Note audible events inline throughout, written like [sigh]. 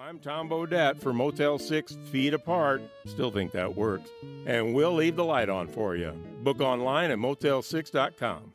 I'm Tom Bodett for Motel 6 Feet Apart. Still think that works. And we'll leave the light on for you. Book online at motel6.com.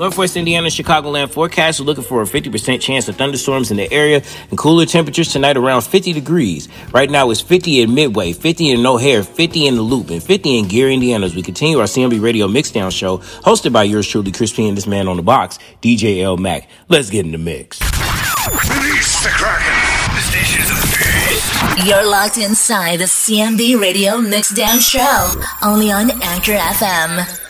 Northwest Indiana, Chicagoland forecast are looking for a 50% chance of thunderstorms in the area and cooler temperatures tonight around 50 degrees. Right now it's 50 in Midway, 50 in O'Hare, 50 in the Loop, and 50 in Gary, Indiana as we continue our CMB Radio Mixdown show hosted by yours truly, Chris P and this man on the box, DJ L Mac. Let's get in the mix. Release the Kraken. The station is a You're locked inside the CMB Radio Mixdown show, only on Anchor FM.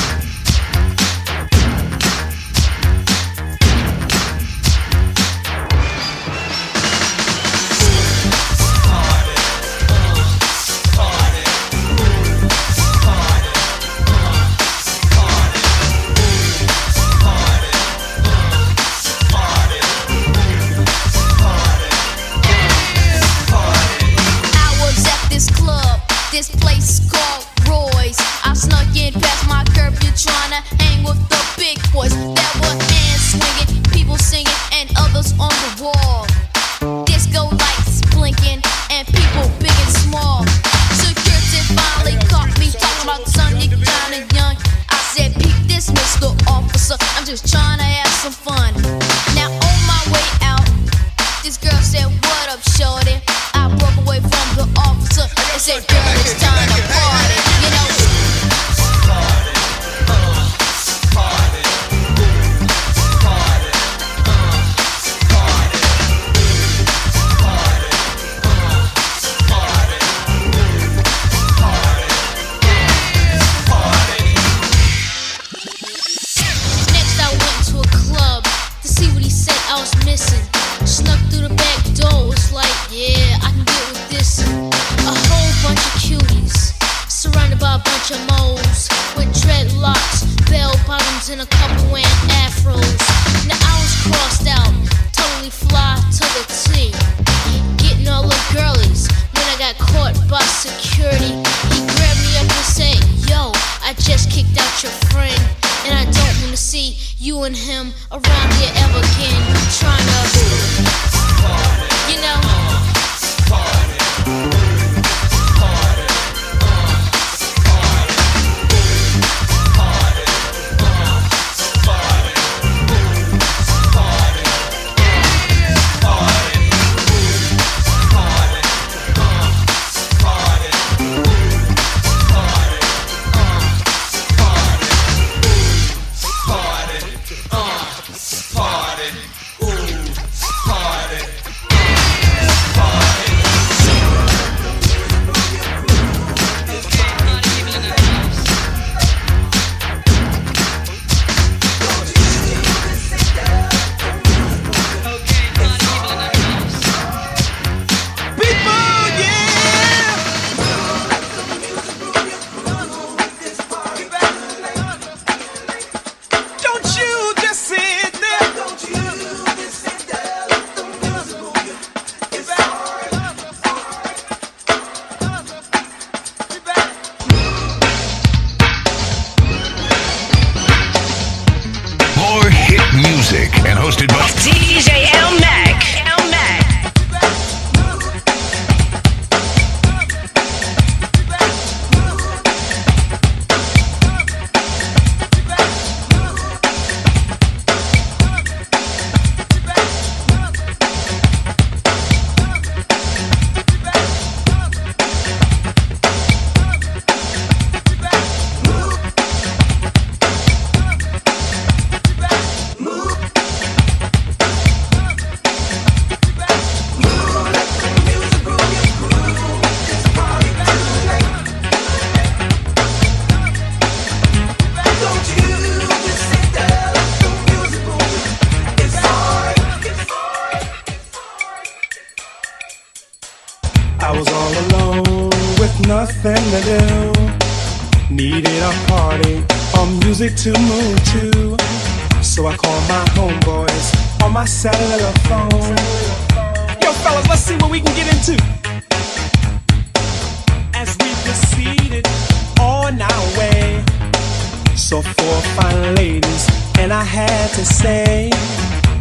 saw four fine ladies, and I had to say,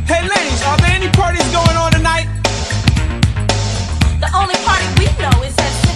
Hey ladies, are there any parties going on tonight? The only party we know is at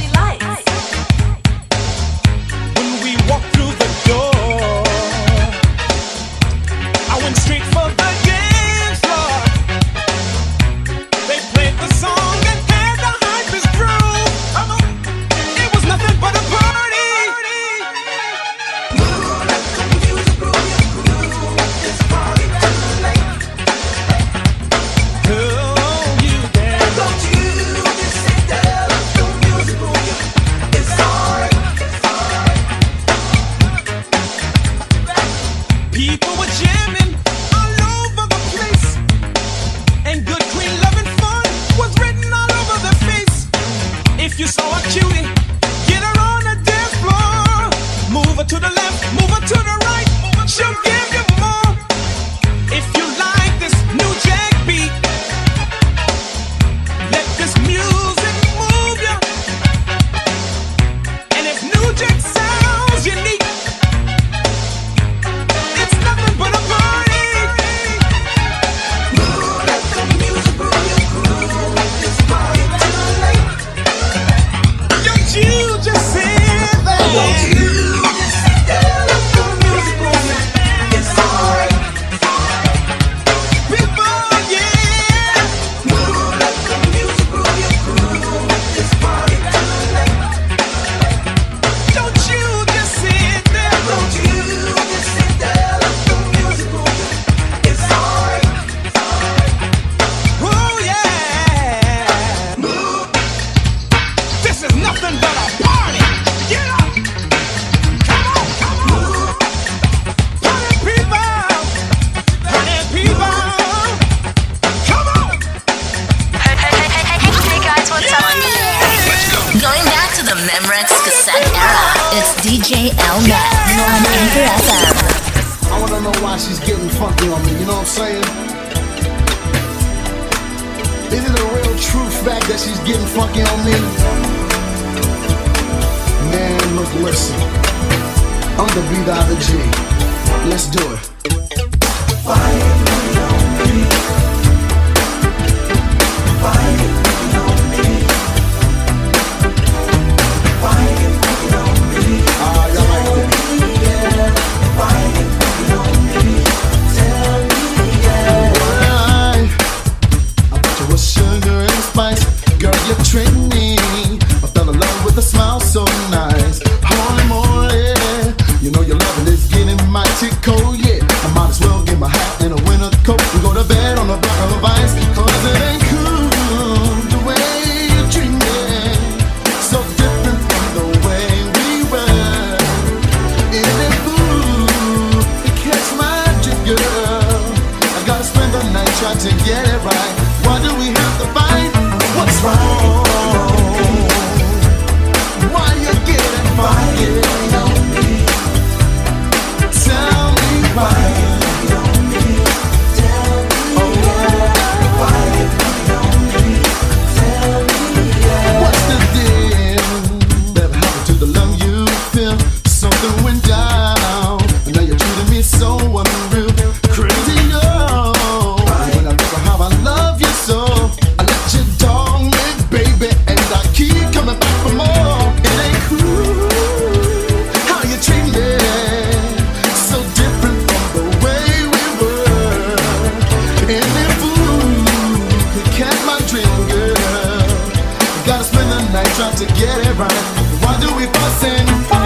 to the left, move it to the right, jump DJ L Max on Anchor FM. I wanna know why she's getting funky on me, you know what I'm saying? Is it a real true fact that she's getting funky on me? Man, look, listen. I'm the B.I.G. Let's do it. Fire. to get it right. Why do we fuss and fight?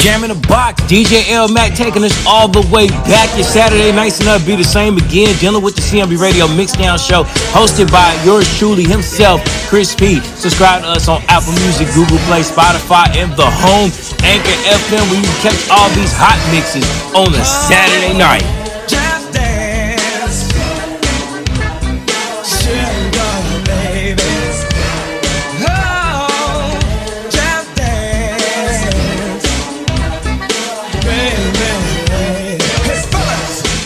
Jam in the box, DJ L Mac taking us all the way back. Your Saturday nights and up be the same again. Dealing with the CMB Radio Mixdown Show, hosted by yours truly himself, Chris P. Subscribe to us on Apple Music, Google Play, Spotify, and the home Anchor FM, where you can catch all these hot mixes on a Saturday night.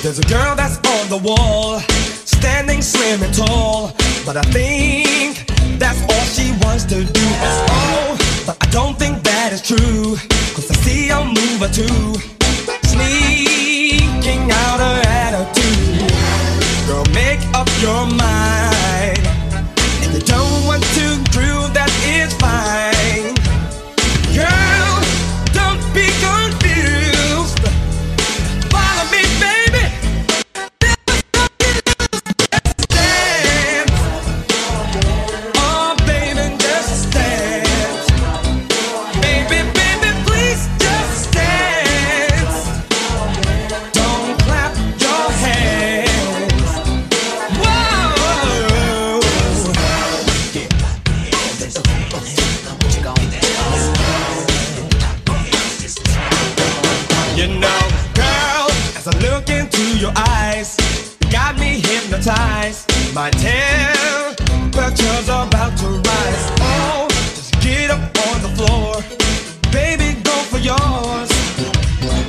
There's a girl that's on the wall, standing slim and tall. But I think that's all she wants to do. Oh, but I don't think that is true. Cause I see a move or two sneaking out her attitude. Girl, make up your mind. If you don't want to prove that it's fine, eyes, got me hypnotized. My temperature's about to rise. Oh, just get up on the floor. Baby, go for yours.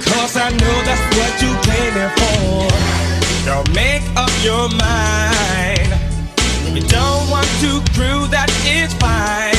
Cause I know that's what you came here for. Girl, make up your mind. If you don't want to prove that it's fine.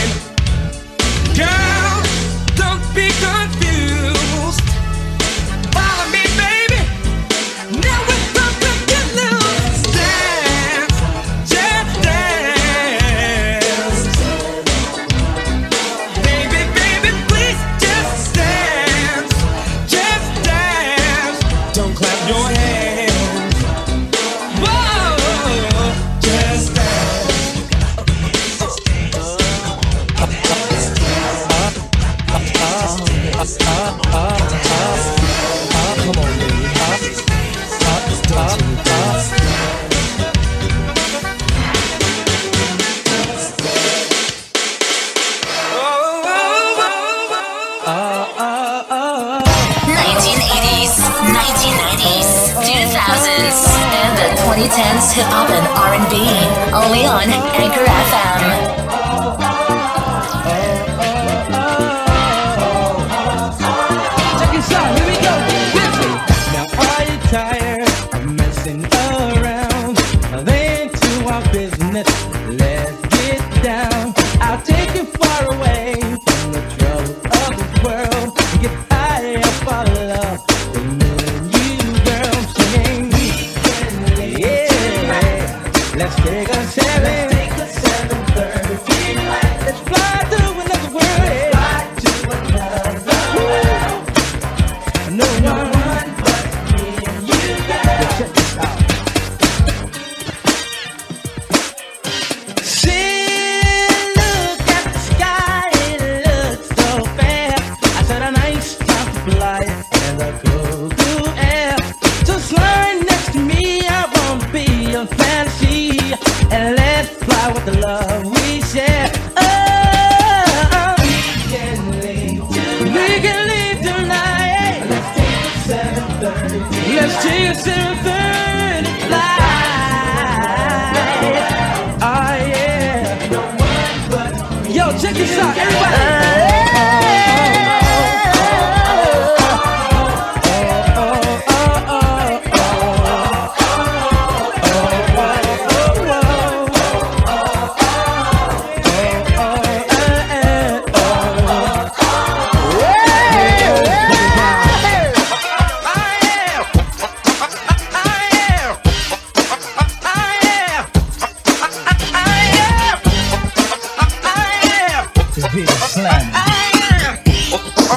2010s hip hop and R&B. Only on Anchor FM.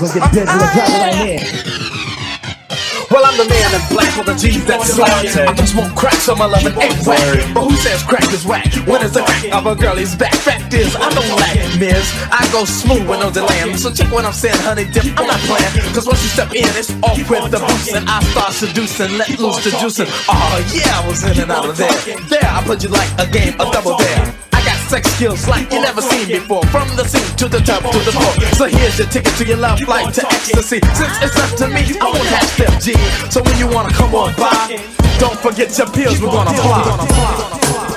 Let's get dangerous right here. Well, I'm the man in black with a G that's slapped. I just won't crack, so my lovin' ain't whack. But who says crack is whack? When is the crack of a girlie's back? Fact is, I don't lack, miss. I go smooth with no delay. So check what I'm saying, honey dip. I'm not playing. Cause once you step in, it's off with the boots. And I start seducing, let loose the juicing. Oh, yeah, I was in and out of there. There, I put you like a game, a double dare sex skills like you never seen before. From the sea to the top to the floor. So here's your ticket to your love flight to ecstasy. Since it's up to me, I won't have step G. So when you wanna come on by, don't forget your pills, we're gonna fly.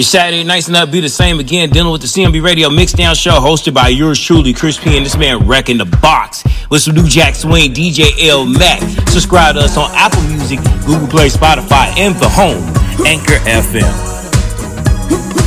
Your Saturday nights and up be the same again, dealing with the CMB Radio Mixdown Show, hosted by yours truly, Chris P. And this man wrecking the box with some new Jack Swing, DJ L Mac. Subscribe to us on Apple Music, Google Play, Spotify, and the home, Anchor FM.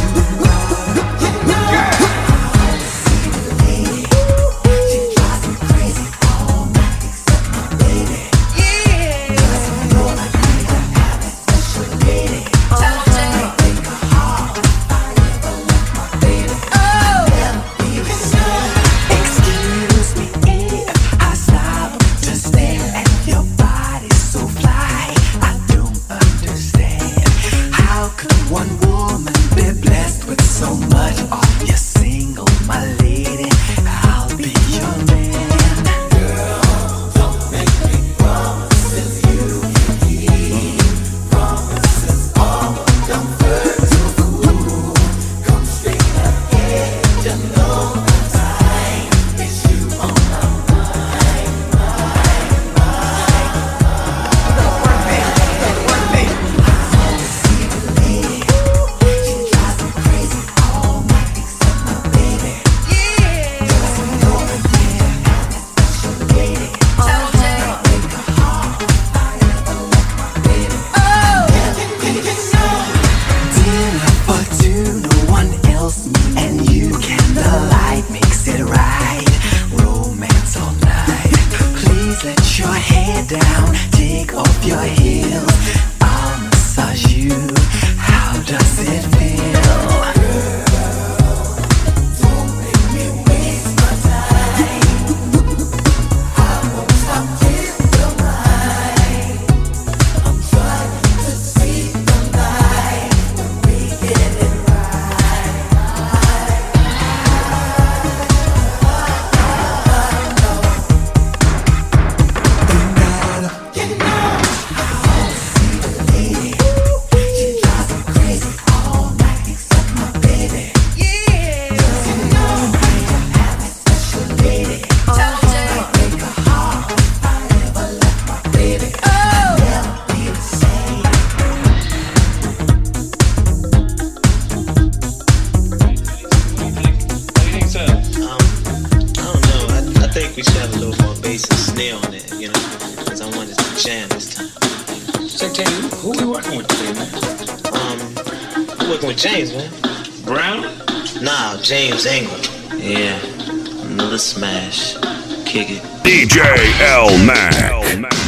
L Mac.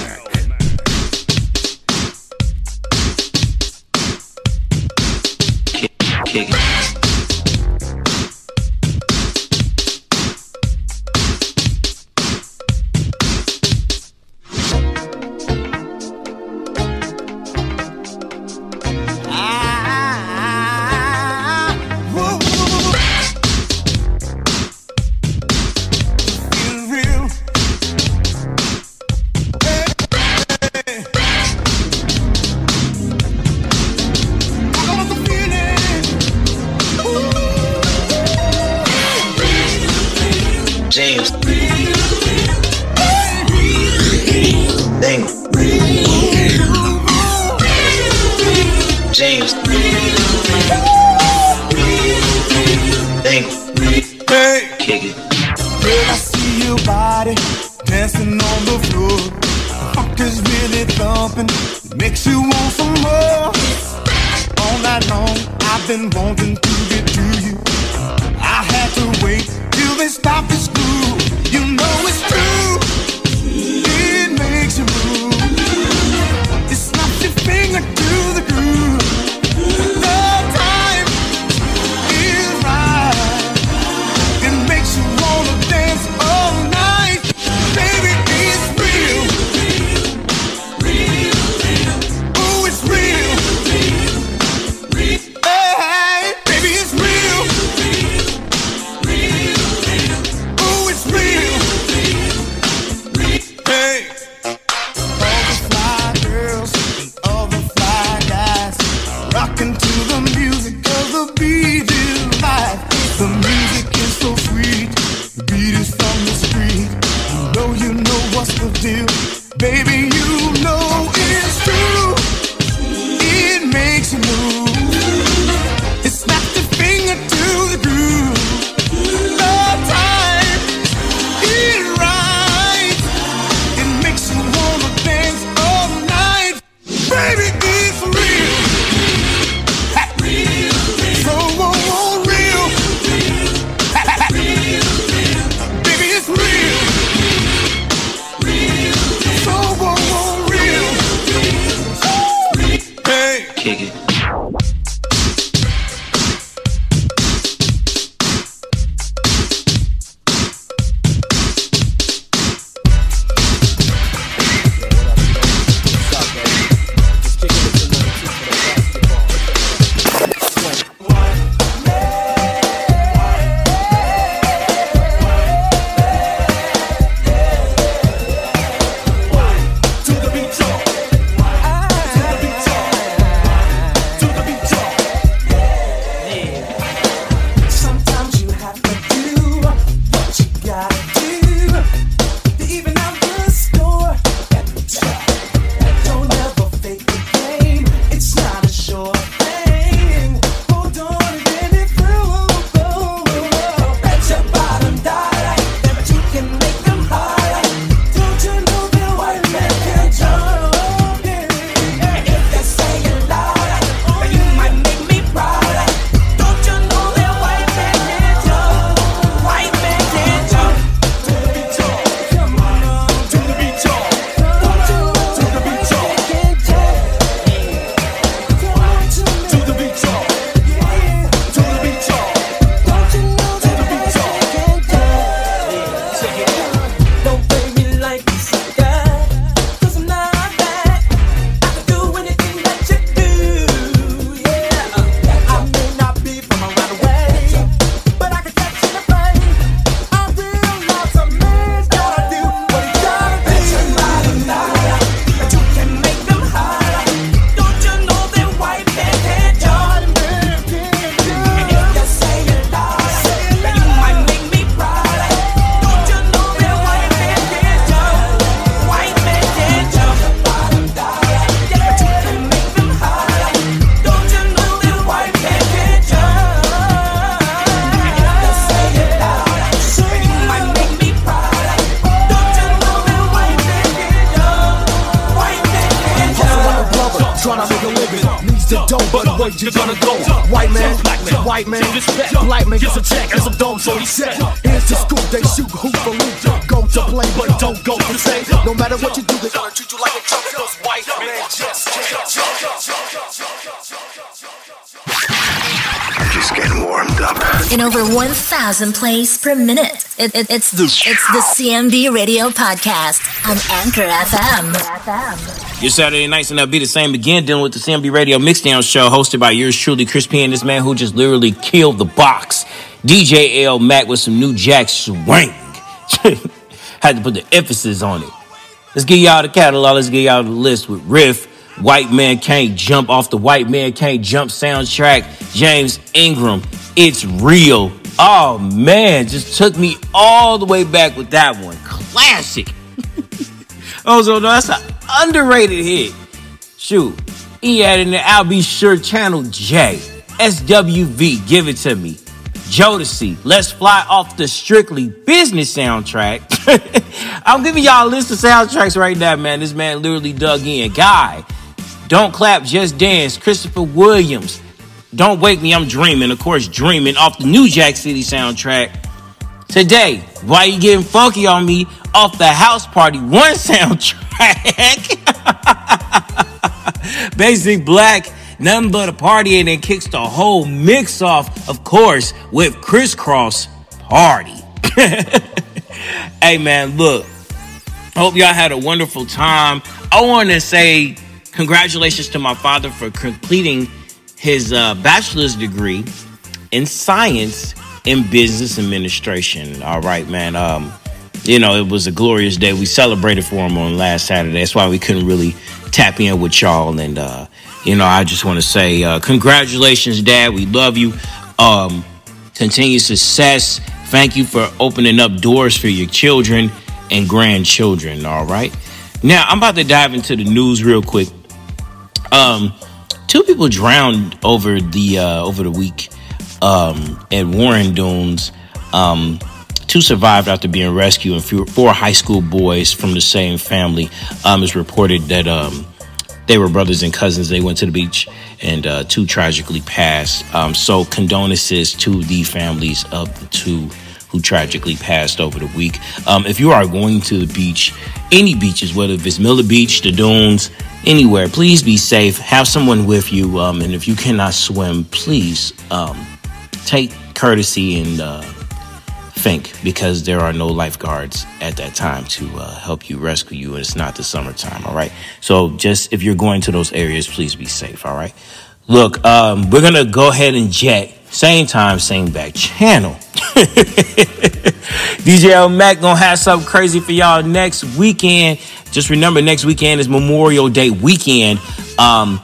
heart is really thumping, makes you want some more. All night long, I've been wanting to get to you. I had to wait till they stopped this groove. I'm just getting warmed up. In over 1,000 plays per minute. It, it, it's, the, it's the CMB Radio Podcast on Anchor FM. Your Saturday nights and that'll be the same again, dealing with the CMB Radio Mixdown Show, hosted by yours truly, Chris P. And this man who just literally killed the box, DJ L. Mac, with some new jack swing. [laughs] Had to put the emphasis on it. Let's get y'all the catalog. Let's get y'all the list with Riff. White Men Can't Jump off the White Men Can't Jump soundtrack. James Ingram. It's real. Oh man, just took me all the way back with that one. Classic. [laughs] oh, so no, that's an underrated hit. Shoot. He had in the I'll Be Sure Channel J. SWV, give it to me. Jodeci, Let's Fly Off the Strictly Business soundtrack. [laughs] I'm giving y'all a list of soundtracks right now, man. This man literally dug in. Guy, Don't Clap, Just Dance, Christopher Williams. Don't Wake Me, I'm Dreaming. Of course, Dreaming off the New Jack City soundtrack. Today, Why You Getting Funky on Me off the House Party 1 [laughs] soundtrack. [laughs] Basic Black, Nothing But a Party, and then kicks the whole mix off, of course, with Crisscross Party. [laughs] hey man, look. Hope y'all had a wonderful time. I want to say congratulations to my father for completing his uh, bachelor's degree in science in business administration. All right, man. Um, you know, it was a glorious day. We celebrated for him on last Saturday. That's why we couldn't really tap in with y'all. And uh, you know, I just want to say uh, congratulations, Dad. We love you. Um, continued success. Thank you for opening up doors for your children and grandchildren. All right. Now I'm about to dive into the news real quick. Um, two people drowned over the uh, over the week um, at Warren Dunes. Um, two survived after being rescued, and four- high school boys from the same family. Um, it's reported that um, they were brothers and cousins. They went to the beach, and uh, two tragically passed. Um, so condolences to the families of the two who tragically passed over the week. Um, if you are going to the beach, any beaches, whether it's Miller Beach, the dunes, anywhere, please be safe. Have someone with you, um, and if you cannot swim, please um, take courtesy and uh, think because there are no lifeguards at that time to uh, help you rescue you, and it's not the summertime. All right, so just if you're going to those areas, please be safe. All right. Look, um, we're gonna go ahead and jet. Same time, same back channel. [laughs] DJ L Mac gonna have something crazy for y'all next weekend. Just remember, next weekend is Memorial Day weekend. Um,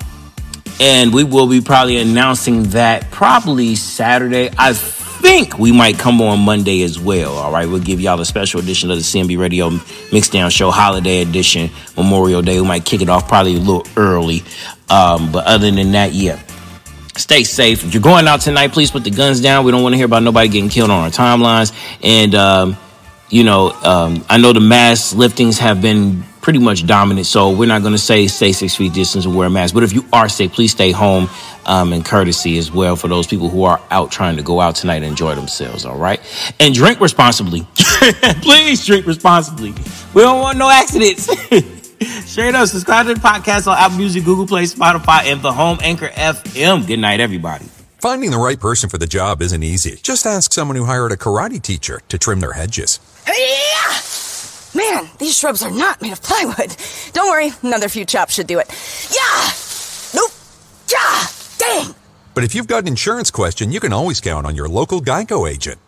and we will be probably announcing that probably Saturday. I think we might come on Monday as well. All right, we'll give y'all a special edition of the CMB Radio Mixdown Show, Holiday Edition, Memorial Day. We might kick it off probably a little early, um, but other than that, yeah. Stay safe. If you're going out tonight, please put the guns down. We don't want to hear about nobody getting killed on our timelines. And um, you know, um, I know the mass liftings have been pretty much dominant, so we're not going to say stay six feet distance and wear a mask. But if you are sick, please stay home um, and courtesy as well for those people who are out trying to go out tonight and enjoy themselves. All right, and drink responsibly. [laughs] please drink responsibly. We don't want no accidents. [laughs] Straight up, subscribe to the podcast on Apple Music, Google Play, Spotify, and the home Anchor FM. Good night, everybody. Finding the right person for the job isn't easy. Just ask someone who hired a karate teacher to trim their hedges. Man, these shrubs are not made of plywood. Don't worry, another few chops should do it. Yeah! Nope! Yeah! Dang! But if you've got an insurance question, you can always count on your local Geico agent.